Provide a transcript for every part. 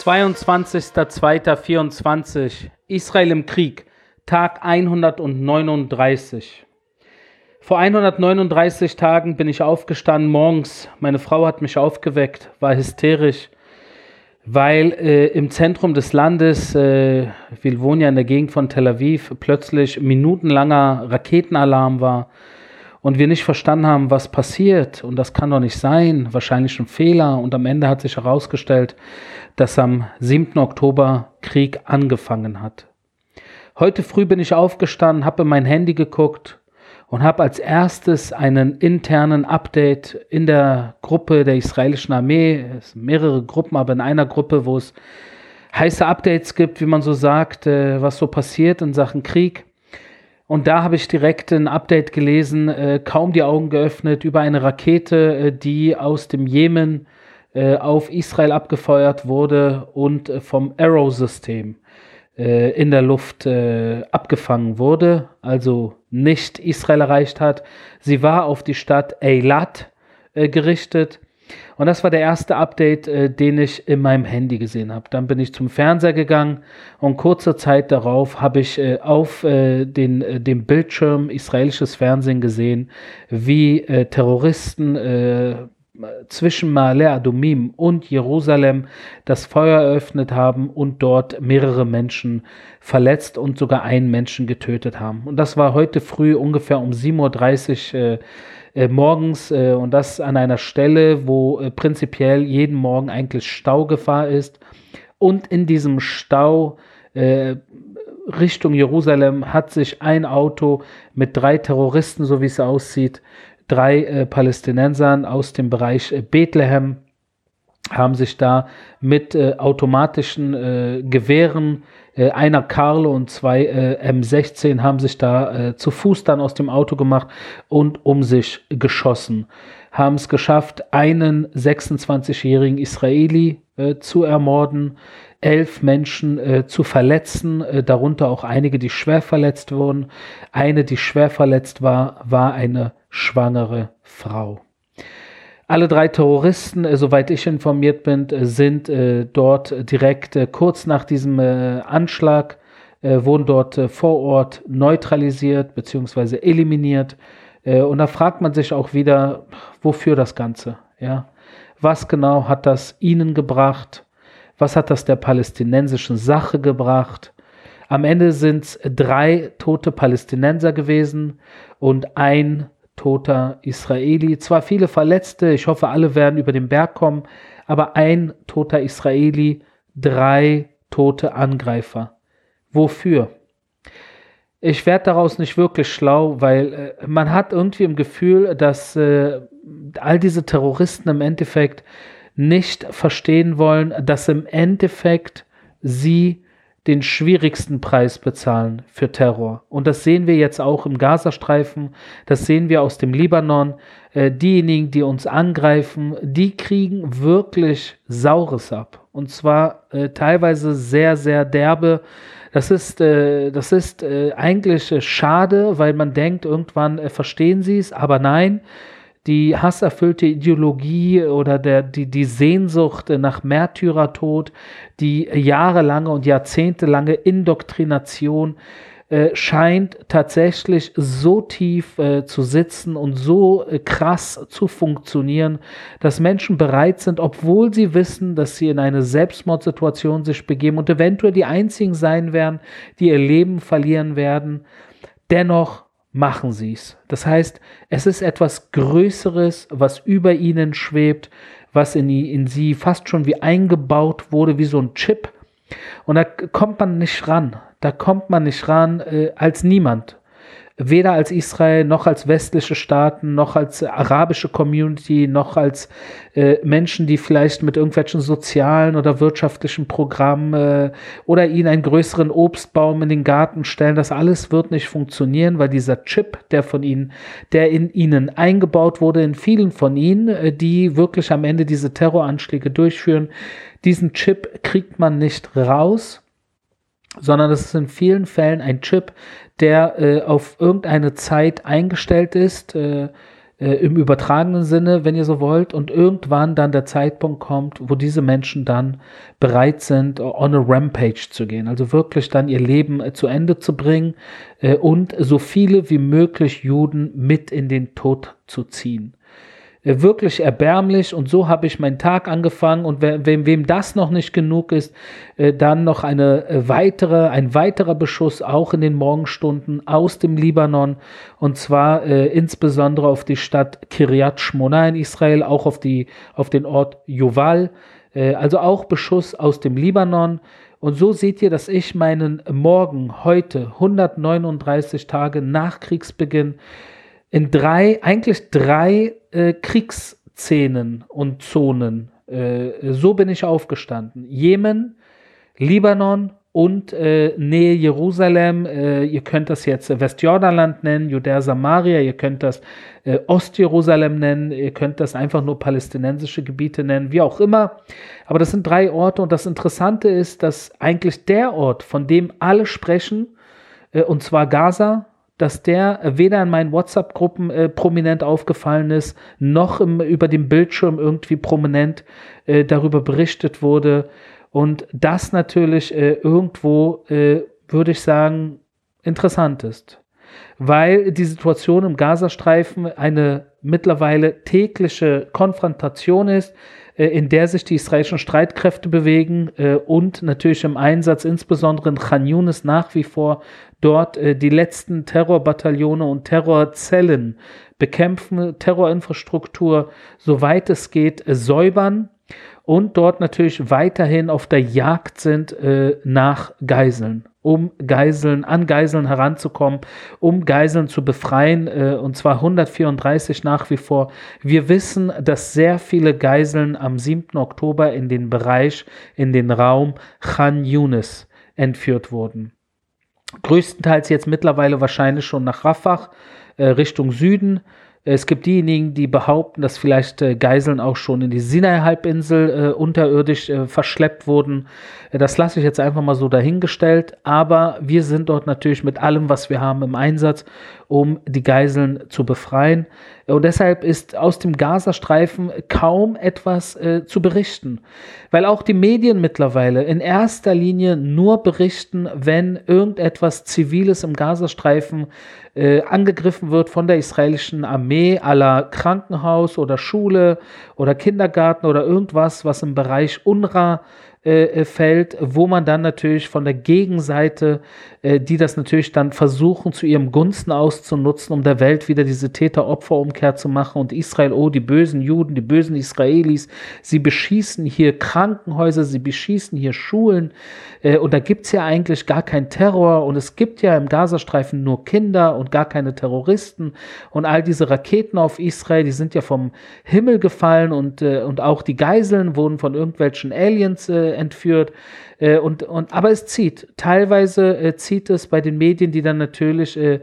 22.02.24 Israel im Krieg, Tag 139. Vor 139 Tagen bin ich aufgestanden morgens. Meine Frau hat mich aufgeweckt, war hysterisch, weil äh, im Zentrum des Landes, äh, wir wohnen ja in der Gegend von Tel Aviv, plötzlich minutenlanger Raketenalarm war und wir nicht verstanden haben, was passiert. Und das kann doch nicht sein, wahrscheinlich ein Fehler. Und am Ende hat sich herausgestellt, dass am 7. Oktober Krieg angefangen hat. Heute früh bin ich aufgestanden, habe in mein Handy geguckt und habe als erstes einen internen Update in der Gruppe der israelischen Armee, es sind mehrere Gruppen, aber in einer Gruppe, wo es heiße Updates gibt, wie man so sagt, äh, was so passiert in Sachen Krieg. Und da habe ich direkt ein Update gelesen, äh, kaum die Augen geöffnet, über eine Rakete, äh, die aus dem Jemen äh, auf Israel abgefeuert wurde und äh, vom Arrow-System äh, in der Luft äh, abgefangen wurde, also nicht Israel erreicht hat. Sie war auf die Stadt Eilat gerichtet. Und das war der erste Update, äh, den ich in meinem Handy gesehen habe. Dann bin ich zum Fernseher gegangen und kurze Zeit darauf habe ich äh, auf äh, den, dem Bildschirm israelisches Fernsehen gesehen, wie Terroristen zwischen Ma'ale Adumim und Jerusalem das Feuer eröffnet haben und dort mehrere Menschen verletzt und sogar einen Menschen getötet haben. Und das war heute früh ungefähr um 7.30 Uhr äh, morgens äh, und das an einer Stelle, wo äh, prinzipiell jeden Morgen eigentlich Staugefahr ist. Und in diesem Stau äh, Richtung Jerusalem hat sich ein Auto mit drei Terroristen, so wie es aussieht, drei äh, Palästinensern aus dem Bereich Bethlehem, haben sich da mit automatischen Gewehren äh, einer Carlo und zwei äh, M16 haben sich da äh, zu Fuß dann aus dem Auto gemacht und um sich geschossen. Haben es geschafft, einen 26-jährigen Israeli äh, zu ermorden, elf Menschen äh, zu verletzen, äh, darunter auch einige, die schwer verletzt wurden. Eine, die schwer verletzt war, war eine schwangere Frau. Alle drei Terroristen, äh, soweit ich informiert bin, äh, sind äh, dort direkt äh, kurz nach diesem Anschlag, wurden dort vor Ort neutralisiert bzw. eliminiert. und da fragt man sich auch wieder, wofür das Ganze? Ja? Was genau hat das ihnen gebracht? Was hat das der palästinensischen Sache gebracht? Am Ende sind es drei tote Palästinenser gewesen und ein toter Israeli. Zwar viele Verletzte, ich hoffe, alle werden über den Berg kommen, aber ein toter Israeli, drei tote Angreifer. Wofür? Ich werde daraus nicht wirklich schlau, weil äh, man hat irgendwie im Gefühl, dass äh, all diese Terroristen im Endeffekt nicht verstehen wollen, dass im Endeffekt sie den schwierigsten Preis bezahlen für Terror. Und das sehen wir jetzt auch im Gazastreifen, das sehen wir aus dem Libanon. Äh, diejenigen, die uns angreifen, die kriegen wirklich Saures ab. Und zwar äh, teilweise sehr, sehr derbe. Das ist, äh, das ist äh, eigentlich äh, schade, weil man denkt, irgendwann äh, verstehen sie es, aber nein die hasserfüllte Ideologie oder der, die, die Sehnsucht nach Märtyrertod, die jahrelange und jahrzehntelange Indoktrination äh, scheint tatsächlich so tief äh, zu sitzen und so äh, krass zu funktionieren, dass Menschen bereit sind, obwohl sie wissen, dass sie in eine Selbstmordsituation sich begeben und eventuell die einzigen sein werden, die ihr Leben verlieren werden, dennoch machen sie es. Das heißt, es ist etwas Größeres, was über ihnen schwebt, was in, in sie fast schon wie eingebaut wurde, wie so ein Chip. Und da kommt man nicht ran. Da kommt man nicht ran äh, als niemand weder als Israel noch als westliche Staaten noch als arabische Community noch als äh, Menschen, die vielleicht mit irgendwelchen sozialen oder wirtschaftlichen Programmen äh, oder ihnen einen größeren Obstbaum in den Garten stellen. Das alles wird nicht funktionieren, weil dieser Chip, der von ihnen, der in ihnen eingebaut wurde, in vielen von ihnen, äh, die wirklich am Ende diese Terroranschläge durchführen, diesen Chip kriegt man nicht raus sondern das ist in vielen Fällen ein Chip, der äh, auf irgendeine Zeit eingestellt ist, äh, äh, im übertragenen Sinne, wenn ihr so wollt, und irgendwann dann der Zeitpunkt kommt, wo diese Menschen dann bereit sind, on a rampage zu gehen, also wirklich dann ihr Leben äh, zu Ende zu bringen äh, und so viele wie möglich Juden mit in den Tod zu ziehen. Äh, wirklich erbärmlich und so habe ich meinen Tag angefangen und wem, wem das noch nicht genug ist, äh, dann noch eine äh, weitere, ein weiterer Beschuss auch in den Morgenstunden aus dem Libanon und zwar äh, insbesondere auf die Stadt Kiryat Shmona in Israel, auch auf, die, auf den Ort Juval, äh, also auch Beschuss aus dem Libanon. Und so seht ihr, dass ich meinen Morgen heute, 139 Tage nach Kriegsbeginn, in drei, eigentlich drei äh, Kriegsszenen und Zonen. Äh, so bin ich aufgestanden. Jemen, Libanon und äh, Nähe Jerusalem. Äh, ihr könnt das jetzt Westjordanland nennen, Judäa Samaria, ihr könnt das äh, Ostjerusalem nennen, ihr könnt das einfach nur palästinensische Gebiete nennen, wie auch immer. Aber das sind drei Orte und das Interessante ist, dass eigentlich der Ort, von dem alle sprechen, äh, und zwar Gaza, dass der weder in meinen WhatsApp-Gruppen äh, prominent aufgefallen ist, noch im, über dem Bildschirm irgendwie prominent äh, darüber berichtet wurde. Und das natürlich äh, irgendwo, äh, würde ich sagen, interessant ist. Weil die Situation im Gazastreifen eine mittlerweile tägliche Konfrontation ist, in der sich die israelischen Streitkräfte bewegen äh, und natürlich im Einsatz, insbesondere in Khan Yunis, nach wie vor dort äh, die letzten Terrorbataillone und Terrorzellen bekämpfen, Terrorinfrastruktur, soweit es geht, säubern und dort natürlich weiterhin auf der Jagd sind nach Geiseln um Geiseln, an Geiseln heranzukommen, um Geiseln zu befreien, äh, und zwar 134 nach wie vor. Wir wissen, dass sehr viele Geiseln am 7. Oktober in den Bereich, in den Raum Khan Yunis entführt wurden. Größtenteils jetzt mittlerweile wahrscheinlich schon nach Rafah, äh, Richtung Süden. Es gibt diejenigen, die behaupten, dass vielleicht äh, Geiseln auch schon in die Sinai-Halbinsel äh, unterirdisch äh, verschleppt wurden. Äh, das lasse ich jetzt einfach mal so dahingestellt. Aber wir sind dort natürlich mit allem, was wir haben, im Einsatz, um die Geiseln zu befreien. Und deshalb ist aus dem Gazastreifen kaum etwas äh, zu berichten, weil auch die Medien mittlerweile in erster Linie nur berichten, wenn irgendetwas Ziviles im Gazastreifen äh, angegriffen wird von der israelischen Armee aller Krankenhaus oder Schule oder Kindergarten oder irgendwas, was im Bereich UNRWA äh, äh, fällt, wo man dann natürlich von der Gegenseite, äh, die das natürlich dann versuchen zu ihrem Gunsten auszunutzen, um der Welt wieder diese Täter-Opfer-Umkehr zu machen und Israel, oh, die bösen Juden, die bösen Israelis, sie beschießen hier Krankenhäuser, sie beschießen hier Schulen äh, und da gibt es ja eigentlich gar keinen Terror und es gibt ja im Gazastreifen nur Kinder und gar keine Terroristen und all diese Raketen auf Israel, die sind ja vom Himmel gefallen und, und auch die Geiseln wurden von irgendwelchen Aliens äh, entführt. Äh, und, und, aber es zieht. Teilweise äh, zieht es bei den Medien, die dann natürlich äh,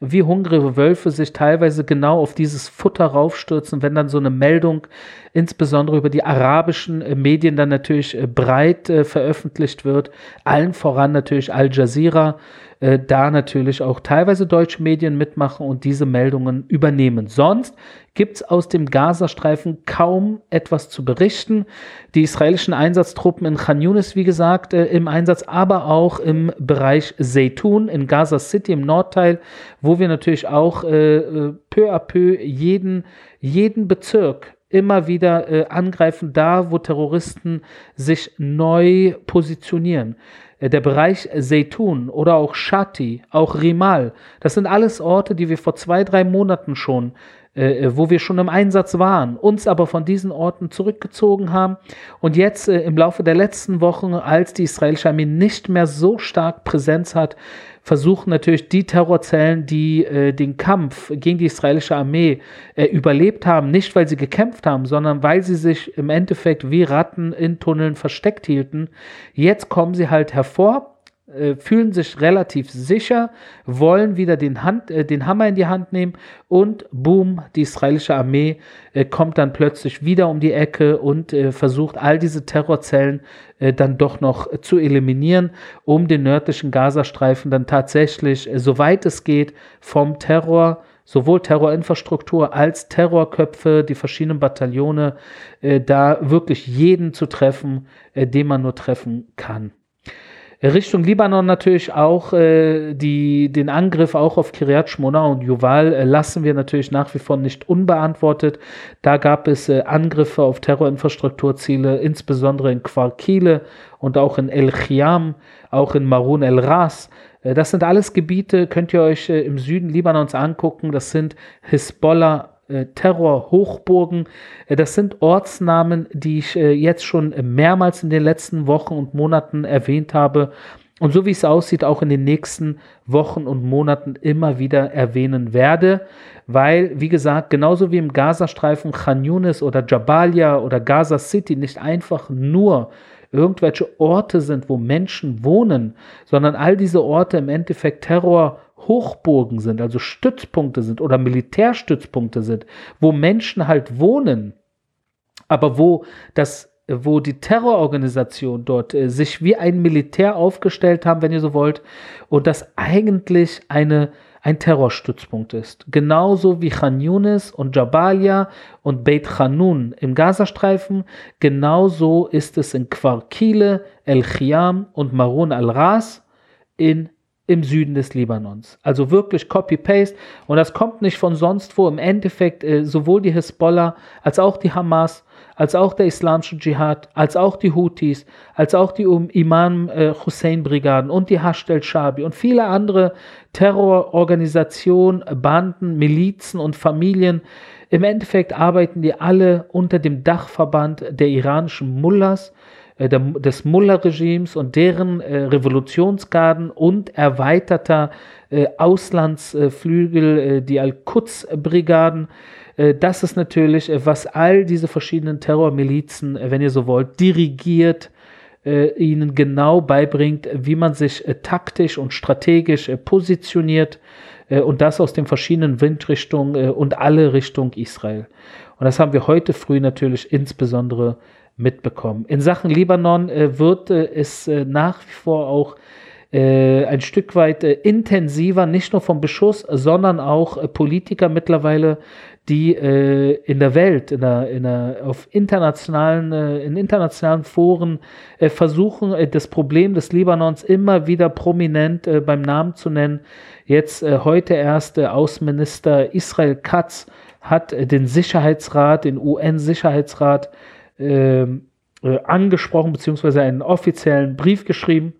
wie hungrige Wölfe sich teilweise genau auf dieses Futter raufstürzen, wenn dann so eine Meldung, insbesondere über die arabischen äh, Medien, dann natürlich äh, breit äh, veröffentlicht wird. Allen voran natürlich Al Jazeera, äh, da natürlich auch teilweise deutsche Medien mitmachen und diese Meldungen übernehmen. Sonst gibt es aus dem Gazastreifen kaum etwas zu berichten. Die israelischen Einsatztruppen in Khan Yunis, wie gesagt, äh, im Einsatz, aber auch im Bereich Zeytun in Gaza City im Nordteil, wo wir natürlich auch äh, äh peu à peu jeden, jeden Bezirk immer wieder äh, angreifen, da wo Terroristen sich neu positionieren. Äh, der Bereich Zeytun oder auch Shati, auch Rimal, das sind alles Orte, die wir vor zwei, drei Monaten schon äh, äh, wo wir schon im Einsatz waren, uns aber von diesen Orten zurückgezogen haben und jetzt äh, im Laufe der letzten Wochen, als die israelische Armee nicht mehr so stark Präsenz hat, versuchen natürlich die Terrorzellen, die äh, den Kampf gegen die israelische Armee äh, überlebt haben, nicht weil sie gekämpft haben, sondern weil sie sich im Endeffekt wie Ratten in Tunneln versteckt hielten. Jetzt kommen sie halt hervor äh, fühlen sich relativ sicher, wollen wieder den, Hand, äh, den Hammer in die Hand nehmen und boom, die israelische Armee äh, kommt dann plötzlich wieder um die Ecke und äh, versucht all diese Terrorzellen äh, dann doch noch zu eliminieren, um den nördlichen Gazastreifen dann tatsächlich, soweit es geht, vom Terror sowohl Terrorinfrastruktur als Terrorköpfe, die verschiedenen Bataillone, da wirklich jeden zu treffen, den man nur treffen kann. Richtung Libanon natürlich auch äh, die, den Angriff auch auf Kiryat Shmona und Yuval äh, lassen wir natürlich nach wie vor nicht unbeantwortet. Da gab es äh, Angriffe auf Terrorinfrastrukturziele, insbesondere in Kwarkile und auch in El Chiam, auch in Marun El Ras. Äh, das sind alles Gebiete, könnt ihr euch äh, im Süden Libanons angucken. Das sind Hisbollah Terrorhochburgen. Das sind Ortsnamen, die ich jetzt schon mehrmals in den letzten Wochen und Monaten erwähnt habe und so wie es aussieht, auch in den nächsten Wochen und Monaten immer wieder erwähnen werde, weil, wie gesagt, genauso wie im Gazastreifen Khan Yunis oder Jabalia oder Gaza City nicht einfach nur irgendwelche Orte sind, wo Menschen wohnen, sondern all diese Orte im Endeffekt Terrorhochburgen sind, also Stützpunkte sind oder Militärstützpunkte sind, wo Menschen halt wohnen, aber wo das wo die Terrororganisation dort äh, sich wie ein Militär aufgestellt haben, wenn ihr so wollt, und das eigentlich eine ein Terrorstützpunkt ist. Genauso wie Khan Yunis und Jabalia und Beit Hanun im Gazastreifen, genauso ist es in Kwarkile, El Chiam und Marun al-Ras in im Süden des Libanons. Also wirklich Copy-Paste. Und das kommt nicht von sonst wo. Im Endeffekt äh, sowohl die Hisbollah als auch die Hamas als auch der islamische Dschihad, als auch die Houthis, als auch die Imam äh, Hussein-Brigaden und die Hashtel Shabi und viele andere Terrororganisationen, Banden, Milizen und Familien. Im Endeffekt arbeiten die alle unter dem Dachverband der iranischen Mullahs, der, des Mullah-Regimes und deren äh, Revolutionsgarden und erweiterter äh, Auslandsflügel, äh, die Al-Quds-Brigaden. Äh, das ist natürlich, äh, was all diese verschiedenen Terrormilizen, äh, wenn ihr so wollt, dirigiert, ihnen genau beibringt, wie man sich taktisch und strategisch positioniert und das aus den verschiedenen Windrichtungen und alle Richtung Israel. Und das haben wir heute früh natürlich insbesondere mitbekommen. In Sachen Libanon wird es nach wie vor auch ein Stück weit intensiver, nicht nur vom Beschuss, sondern auch Politiker mittlerweile die äh, in der Welt, in der, in der, auf internationalen, äh, in internationalen Foren äh, versuchen, äh, das Problem des Libanons immer wieder prominent äh, beim Namen zu nennen. Jetzt äh, heute erst Außenminister Israel Katz hat den Sicherheitsrat, den UN-Sicherheitsrat ähm, angesprochen, beziehungsweise einen offiziellen Brief geschrieben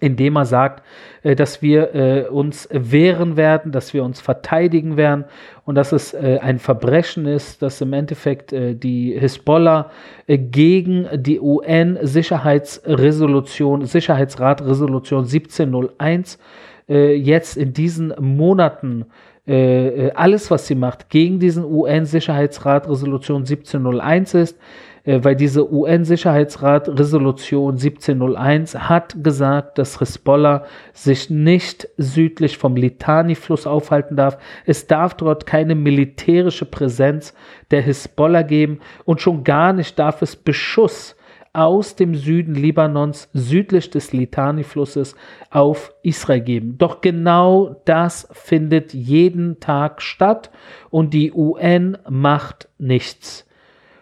indem er sagt, äh, dass wir äh, uns wehren werden, dass wir uns verteidigen werden und dass es äh, ein Verbrechen ist, dass im Endeffekt die Hisbollah gegen die UN-Sicherheitsresolution, Sicherheitsrat-Resolution 1701 jetzt in diesen Monaten alles, was sie macht, gegen diesen UN-Sicherheitsrat-Resolution 1701 ist äh, weil diese UN-Sicherheitsrat-Resolution 1701 hat gesagt, dass Hezbollah sich nicht südlich vom Litani-Fluss aufhalten darf. Es darf dort keine militärische Präsenz der Hezbollah geben und schon gar nicht darf es Beschuss aus dem Süden Libanons südlich des Litani-Flusses auf Israel geben. Doch genau das findet jeden Tag statt und die UN macht nichts.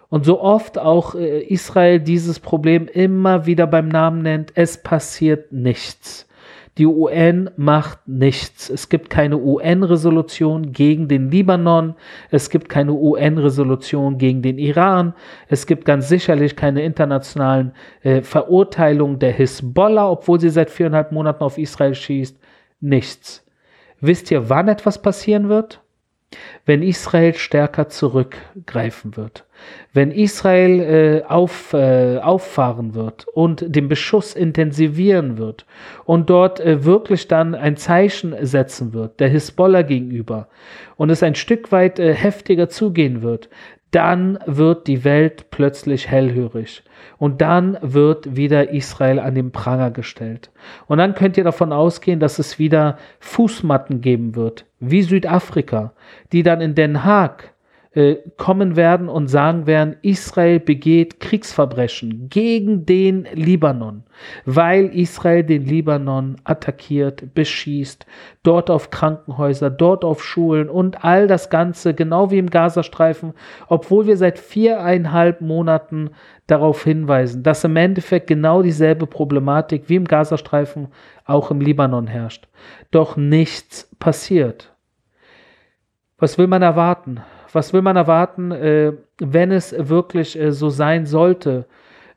Und so oft auch äh, Israel dieses Problem immer wieder beim Namen nennt, es passiert nichts. Die UN macht nichts. Es gibt keine UN-Resolution gegen den Libanon. Es gibt keine UN-Resolution gegen den Iran. Es gibt ganz sicherlich keine internationalen äh, Verurteilungen der Hisbollah, obwohl sie seit viereinhalb Monaten auf Israel schießt. Nichts. Wisst ihr, wann etwas passieren wird? Wenn Israel stärker zurückgreifen wird, wenn Israel äh, auf, äh, auffahren wird und den Beschuss intensivieren wird und dort äh, wirklich dann ein Zeichen setzen wird, der Hisbollah gegenüber und es ein Stück weit äh, heftiger zugehen wird, dann wird die Welt plötzlich hellhörig. Und dann wird wieder Israel an den Pranger gestellt. Und dann könnt ihr davon ausgehen, dass es wieder Fußmatten geben wird, wie Südafrika, die dann in Den Haag äh, kommen werden und sagen werden, Israel begeht Kriegsverbrechen gegen den Libanon, weil Israel den Libanon attackiert, beschießt, dort auf Krankenhäuser, dort auf Schulen und all das Ganze, genau wie im Gazastreifen, obwohl wir seit viereinhalb Monaten darauf hinweisen, dass im Endeffekt genau dieselbe Problematik wie im Gazastreifen auch im Libanon herrscht. Doch nichts passiert. Was will man erwarten? Was will man erwarten, äh, wenn es wirklich äh, so sein sollte,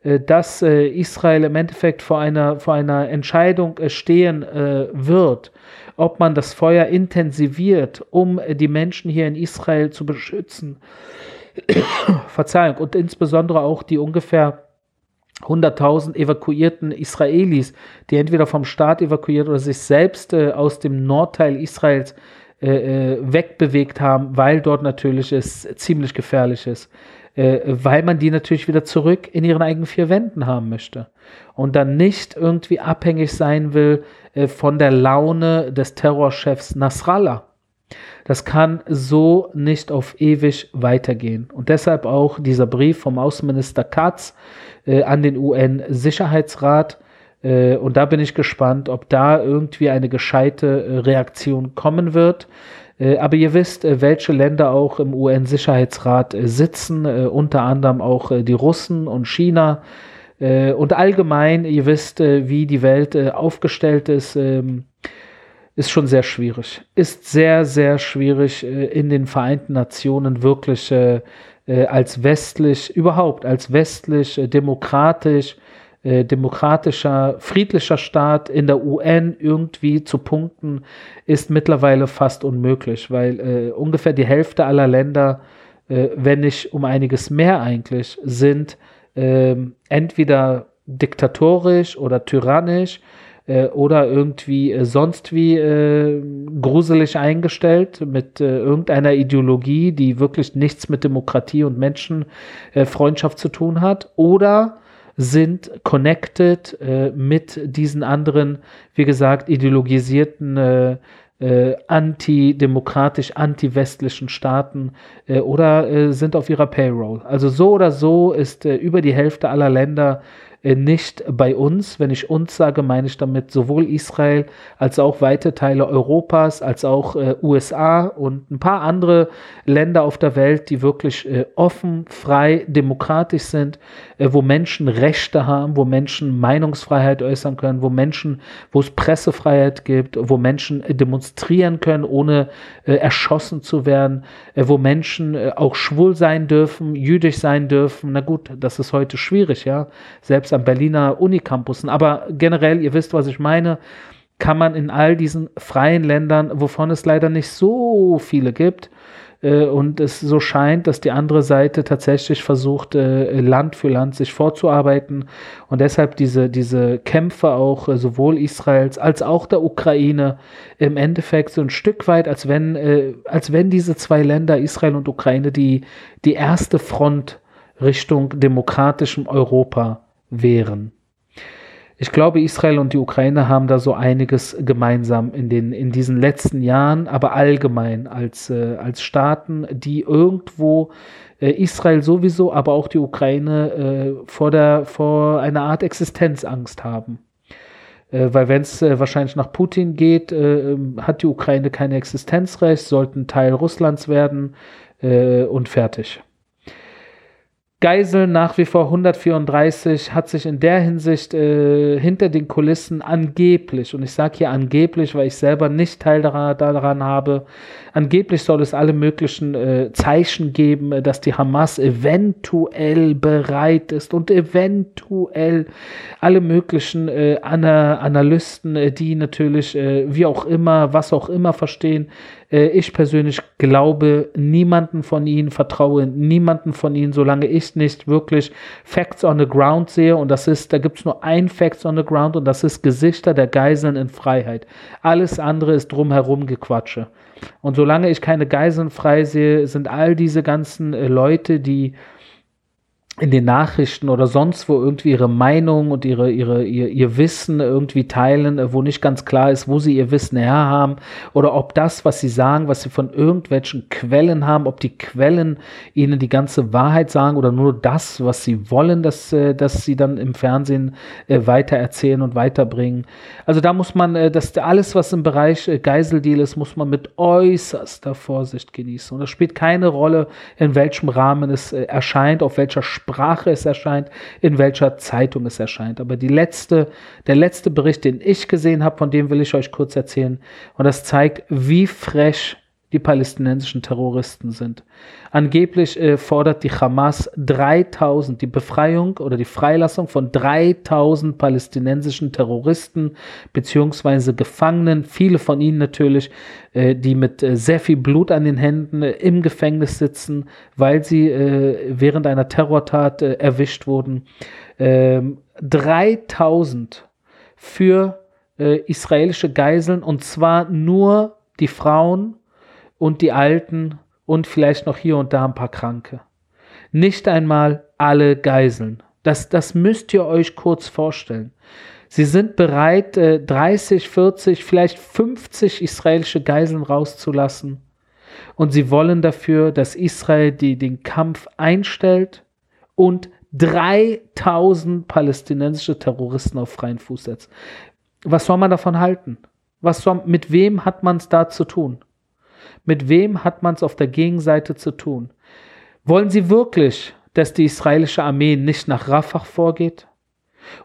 äh, dass Israel im Endeffekt vor einer, vor einer Entscheidung stehen wird, ob man das Feuer intensiviert, um die Menschen hier in Israel zu beschützen? Verzeihung, und insbesondere auch die ungefähr 100.000 evakuierten Israelis, die entweder vom Staat evakuiert oder sich selbst aus dem Nordteil Israels äh, äh, wegbewegt haben, weil dort natürlich es ziemlich gefährlich ist. Äh, weil man die natürlich wieder zurück in ihren eigenen vier Wänden haben möchte. Und dann nicht irgendwie abhängig sein will äh, von der Laune des Terrorchefs Nasrallah. Das kann so nicht auf ewig weitergehen. Und deshalb auch dieser Brief vom Außenminister Katz äh, an den UN-Sicherheitsrat, äh, und da bin ich gespannt, ob da irgendwie eine gescheite äh, Reaktion kommen wird. Äh, aber ihr wisst, welche Länder auch im UN-Sicherheitsrat sitzen, unter anderem auch die Russen und China. Und allgemein, ihr wisst, wie die Welt aufgestellt ist, ähm, ist schon sehr schwierig. Ist sehr, sehr schwierig in den Vereinten Nationen wirklich als westlich, überhaupt als westlich, demokratisch, äh, demokratischer, friedlicher Staat in der UN irgendwie zu punkten, ist mittlerweile fast unmöglich, weil äh, ungefähr die Hälfte aller Länder, äh, wenn nicht um einiges mehr eigentlich, sind ähm, entweder diktatorisch oder tyrannisch äh, oder irgendwie äh, sonst wie äh, gruselig eingestellt mit äh, irgendeiner Ideologie, die wirklich nichts mit Demokratie und Menschenfreundschaft zu tun hat, oder sind connected äh, mit diesen anderen, wie gesagt, ideologisierten äh, äh, antidemokratisch, anti-westlichen Staaten äh, oder äh, sind auf ihrer Payroll. Also so oder so ist äh, über die Hälfte aller Länder nicht bei uns. Wenn ich uns sage, meine ich damit sowohl Israel als auch weite Teile Europas, als auch äh, USA und ein paar andere Länder auf der Welt, die wirklich äh, offen, frei, demokratisch sind, äh, wo Menschen Rechte haben, wo Menschen Meinungsfreiheit äußern können, wo Menschen, wo es Pressefreiheit gibt, wo Menschen äh, demonstrieren können, ohne äh, erschossen zu werden, wo Menschen auch schwul sein dürfen, jüdisch sein dürfen. Na gut, das ist heute schwierig, ja. Selbst am Berliner Unicampussen. Aber generell, ihr wisst, was ich meine, kann man in all diesen freien Ländern, wovon es leider nicht so viele gibt, äh, und es so scheint, dass die andere Seite tatsächlich versucht, äh, Land für Land sich vorzuarbeiten und deshalb diese, diese Kämpfe auch äh, sowohl Israels als auch der Ukraine im Endeffekt so ein Stück weit, als wenn, äh, als wenn diese zwei Länder, Israel und Ukraine, die, die erste Front Richtung demokratischem Europa wären. Ich glaube, Israel und die Ukraine haben da so einiges gemeinsam in, den, in diesen letzten Jahren, aber allgemein als, äh, als Staaten, die irgendwo äh, Israel sowieso, aber auch die Ukraine äh, vor, der, vor einer Art Existenzangst haben. Äh, weil wenn es äh, wahrscheinlich nach Putin geht, äh, hat die Ukraine kein Existenzrecht, sollten Teil Russlands werden und fertig. Geisel nach wie vor 134 hat sich in der Hinsicht äh, hinter den Kulissen angeblich, und ich sage hier angeblich, weil ich selber nicht Teil daran, daran habe, angeblich soll es alle möglichen äh, Zeichen geben, äh, dass die Hamas eventuell bereit ist und eventuell alle möglichen äh, Ana Analysten, äh, die natürlich äh, wie auch immer, was auch immer verstehen, ich persönlich glaube niemanden von ihnen, vertraue niemanden von ihnen, solange ich nicht wirklich Facts on the Ground sehe. Und das ist, da gibt es nur ein Facts on the Ground und das ist Gesichter der Geiseln in Freiheit. Alles andere ist drumherum Gequatsche. Und solange ich keine Geiseln frei sehe, sind all diese ganzen äh, Leute, die in den Nachrichten oder sonst wo irgendwie ihre Meinung und ihre, ihre, ihr, ihr Wissen irgendwie teilen, äh, wo nicht ganz klar ist, wo sie ihr Wissen her haben oder ob das, was sie sagen, was sie von irgendwelchen Quellen haben, ob die Quellen ihnen die ganze Wahrheit sagen oder nur das, was sie wollen, dass, äh, dass sie dann im Fernsehen äh, weitererzählen und weiterbringen. Also da muss man, das alles, was im Bereich Geiseldeal ist, muss man mit äußerster Vorsicht genießen. Und es spielt keine Rolle, in welchem Rahmen es erscheint, auf welcher Sprache Sprache es erscheint, in welcher Zeitung es erscheint. Aber die letzte, der letzte Bericht, den ich gesehen habe, von dem will ich euch kurz erzählen. Und das zeigt, wie frech die palästinensischen Terroristen sind. Angeblich äh, fordert die Hamas 3000, die Befreiung oder die Freilassung von 3000 palästinensischen Terroristen beziehungsweise Gefangenen, viele von ihnen natürlich, äh, die mit äh, sehr viel Blut an den Händen äh, im Gefängnis sitzen, weil sie äh, während einer Terrortat äh, erwischt wurden. 3000 ähm, für israelische Geiseln und zwar nur die Frauen und die Alten und vielleicht noch hier und da ein paar Kranke. Nicht einmal alle Geiseln. Das, das müsst ihr euch kurz vorstellen. Sie sind bereit, 30, äh, 40, vielleicht 50 israelische Geiseln rauszulassen. Und sie wollen dafür, dass Israel die, den Kampf einstellt und 3000 palästinensische Terroristen auf freien Fuß setzt. Was soll man davon halten? Was soll, mit wem hat man es da zu tun? Mit wem hat man es auf der Gegenseite zu tun? Wollen Sie wirklich, dass die israelische Armee nicht nach Rafah vorgeht?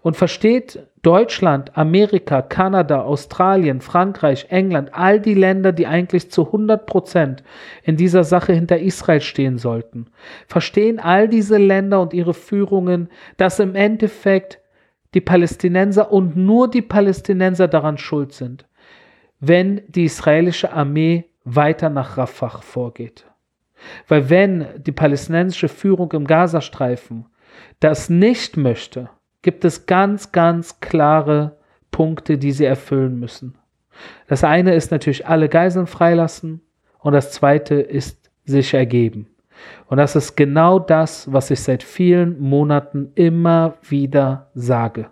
Und versteht Deutschland, Amerika, Kanada, Australien, Frankreich, England, all die Länder, die eigentlich zu 100 Prozent in dieser Sache hinter Israel stehen sollten, verstehen all diese Länder und ihre Führungen, dass im Endeffekt die Palästinenser und nur die Palästinenser daran schuld sind, wenn die israelische Armee weiter nach Rafah vorgeht. Weil wenn die palästinensische Führung im Gazastreifen das nicht möchte, gibt es ganz, ganz klare Punkte, die sie erfüllen müssen. Das eine ist natürlich alle Geiseln freilassen und das zweite ist sich ergeben. Und das ist genau das, was ich seit vielen Monaten immer wieder sage.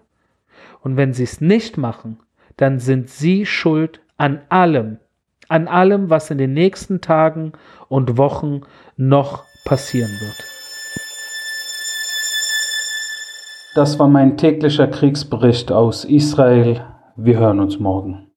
Und wenn sie es nicht machen, dann sind sie schuld an allem, an allem, was in den nächsten Tagen und Wochen noch passieren wird. Das war mein täglicher Kriegsbericht aus Israel. Wir hören uns morgen.